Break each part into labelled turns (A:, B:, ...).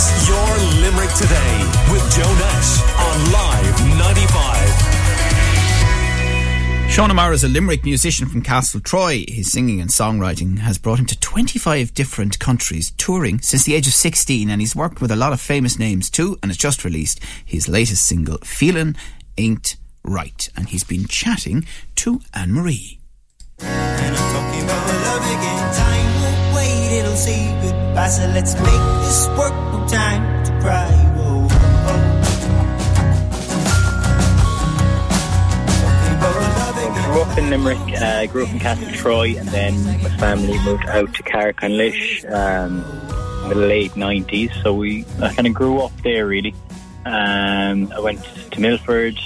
A: It's your Limerick today with Joe Nash on Live 95.
B: Sean O'Mara is a Limerick musician from Castle Troy. His singing and songwriting has brought him to 25 different countries, touring since the age of 16, and he's worked with a lot of famous names too, and has just released his latest single, Feelin' Ain't Right. And he's been chatting to Anne Marie.
C: And I'm talking about love again. Time won't wait, it'll say goodbye. So let's make this work. Time to cry.
D: Grew up in Limerick. Uh, grew up in Castle Troy, and then my family moved out to Caherconlish um, in the late nineties. So we I kind of grew up there really. Um, I went to Milford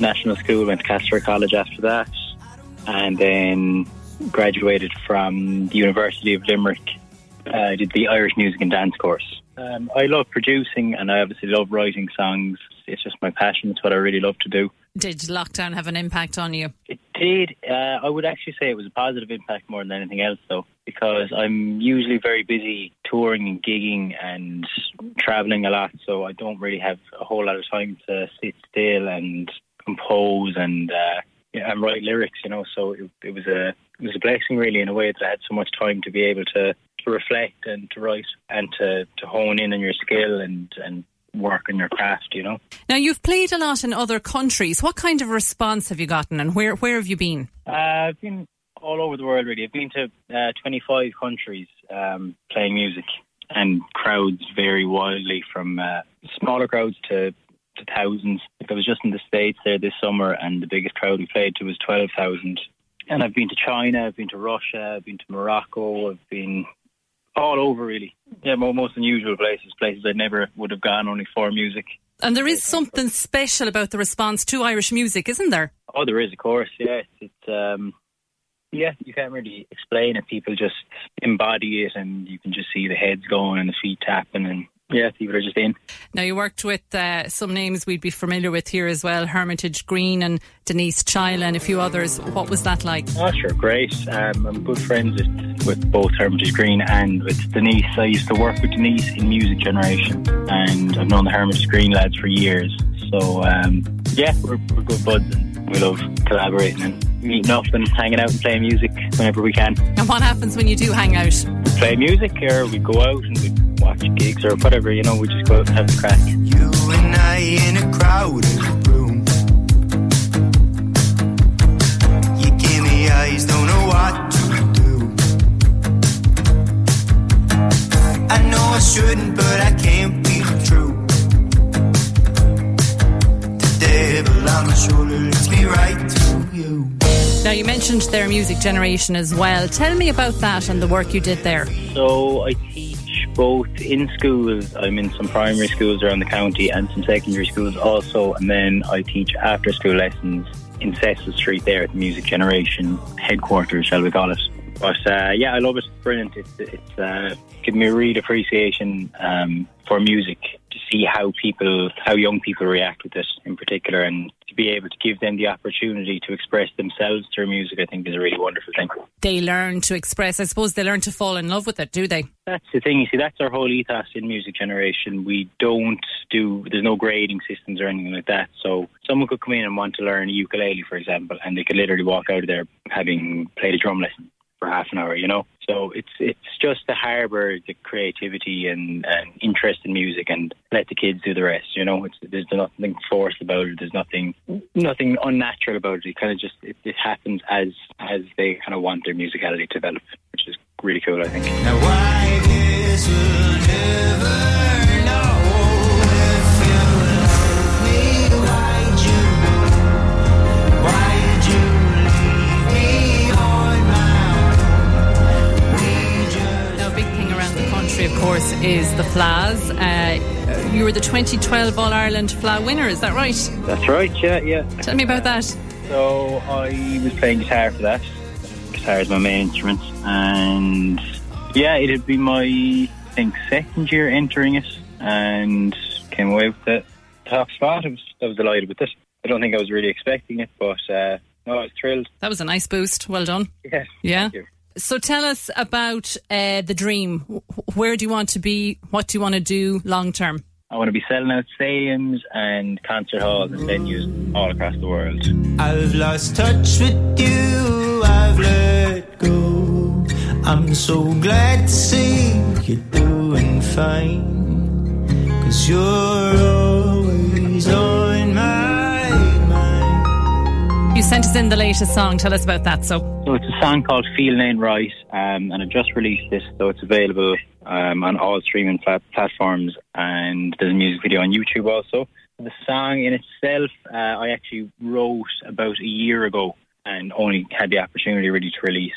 D: National School, went to Castletroy College after that, and then graduated from the University of Limerick. I did the Irish Music and Dance course. Um, I love producing, and I obviously love writing songs. It's just my passion. It's what I really love to do.
E: Did lockdown have an impact on you?
D: It did. Uh, I would actually say it was a positive impact more than anything else, though, because I'm usually very busy touring and gigging and traveling a lot, so I don't really have a whole lot of time to sit still and compose and uh, yeah, and write lyrics. You know, so it, it was a it was a blessing really in a way that I had so much time to be able to to reflect and to write and to to hone in on your skill and and work on your craft. You know.
E: Now you've played a lot in other countries. What kind of response have you gotten, and where where have you been?
D: Uh, I've been all over the world really. I've been to uh, 25 countries um, playing music, and crowds vary wildly from uh, smaller crowds to, to thousands. Like I was just in the States there this summer, and the biggest crowd we played to was 12,000. And I've been to China, I've been to Russia, I've been to Morocco, I've been all over really. Yeah, most unusual places, places I never would have gone only for music.
E: And there is something special about the response to Irish music, isn't there?
D: Oh, there is, of course. Yes, it's um, yeah. You can't really explain it. People just embody it, and you can just see the heads going and the feet tapping, and yeah, just in.
E: Now you worked with uh, some names we'd be familiar with here as well: Hermitage Green and Denise Chaila and a few others. What was that like?
D: Oh, sure, great. Um, I'm good friends with, with both Hermitage Green and with Denise. I used to work with Denise in Music Generation, and I've known the Hermitage Green lads for years. So um, yeah, we're, we're good buds, and we love collaborating and meeting up and hanging out and playing music whenever we can.
E: And what happens when you do hang out?
D: We play music, or we go out and we watch gigs or whatever. You know, we just go out and have a crack.
C: You and I in a crowded room. You give me eyes, don't know what to do. I know I shouldn't, but I can't be true. The devil on my shoulder leads me right to you.
E: Now you mentioned their music generation as well. Tell me about that and the work you did there.
D: So I teach both in schools. I'm in some primary schools around the county and some secondary schools also, and then I teach after school lessons in Cecil Street there at the Music Generation headquarters, shall we call it. But uh, yeah, I love it. It's brilliant. It's, it's uh, given me a real appreciation um, for music to see how people, how young people react with it in particular, and to be able to give them the opportunity to express themselves through music, I think is a really wonderful thing.
E: They learn to express. I suppose they learn to fall in love with it, do they?
D: That's the thing. You see, that's our whole ethos in Music Generation. We don't do. There's no grading systems or anything like that. So someone could come in and want to learn a ukulele, for example, and they could literally walk out of there having played a drum lesson for half an hour. You know. So it's it's just to harbour the creativity and, and interest in music and let the kids do the rest. You know, it's, there's nothing forced about it. There's nothing nothing unnatural about it. It kind of just it, it happens as as they kind of want their musicality to develop, which is really cool. I think.
E: Course, is the Fleadhs. Uh, you were the 2012 All Ireland Fleadh winner, is that right?
D: That's right. Yeah, yeah.
E: Tell me about that.
D: So I was playing guitar for that. Guitar is my main instrument, and yeah, it had been my I think second year entering it, and came away with the top spot. I was I was delighted with it. I don't think I was really expecting it, but uh, no, I was thrilled.
E: That was a nice boost. Well done.
D: Yeah,
E: Yeah.
D: Thank you.
E: So tell us about uh, the dream. Where do you want to be? What do you want to do long term?
D: I want to be selling out stadiums and concert halls and venues all across the world.
C: I've lost touch with you, I've let go. I'm so glad to see you're doing fine. Cause you're
E: You sent us in the latest song. Tell us about that. So,
D: So it's a song called Feeling Ain't Right, um, and I just released this, so it's available um, on all streaming plat- platforms, and there's a music video on YouTube also. The song in itself, uh, I actually wrote about a year ago, and only had the opportunity really to release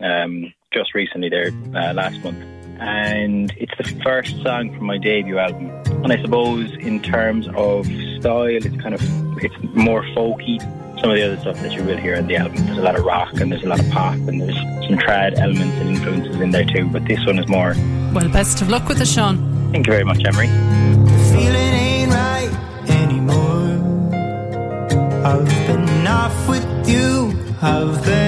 D: um, just recently there uh, last month. And it's the first song from my debut album. And I suppose in terms of style, it's kind of it's more folky. Some of the other stuff that you will hear on the album, there's a lot of rock and there's a lot of pop and there's some trad elements and influences in there too. But this one is more.
E: well, best of luck with it, Sean.
D: Thank you very much, Emery.
C: feeling ain't right anymore. I've been off with you, I've been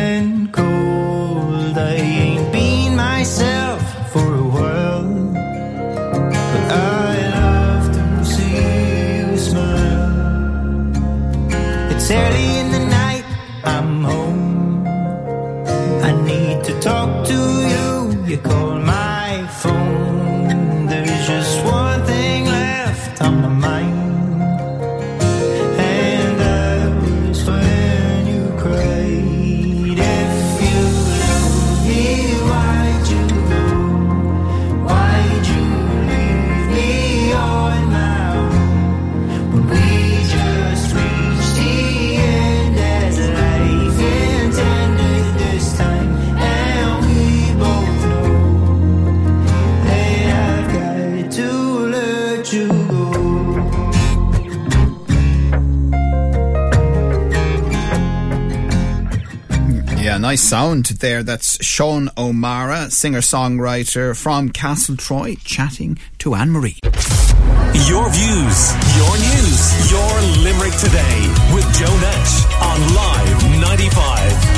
C: It's early in the night, I'm home. I need to talk to you. You call my phone. There's just one thing left on my
B: nice sound there. That's Sean O'Mara, singer songwriter from Castle Troy, chatting to Anne Marie.
A: Your views, your news, your Limerick today with Joe Nash on Live 95.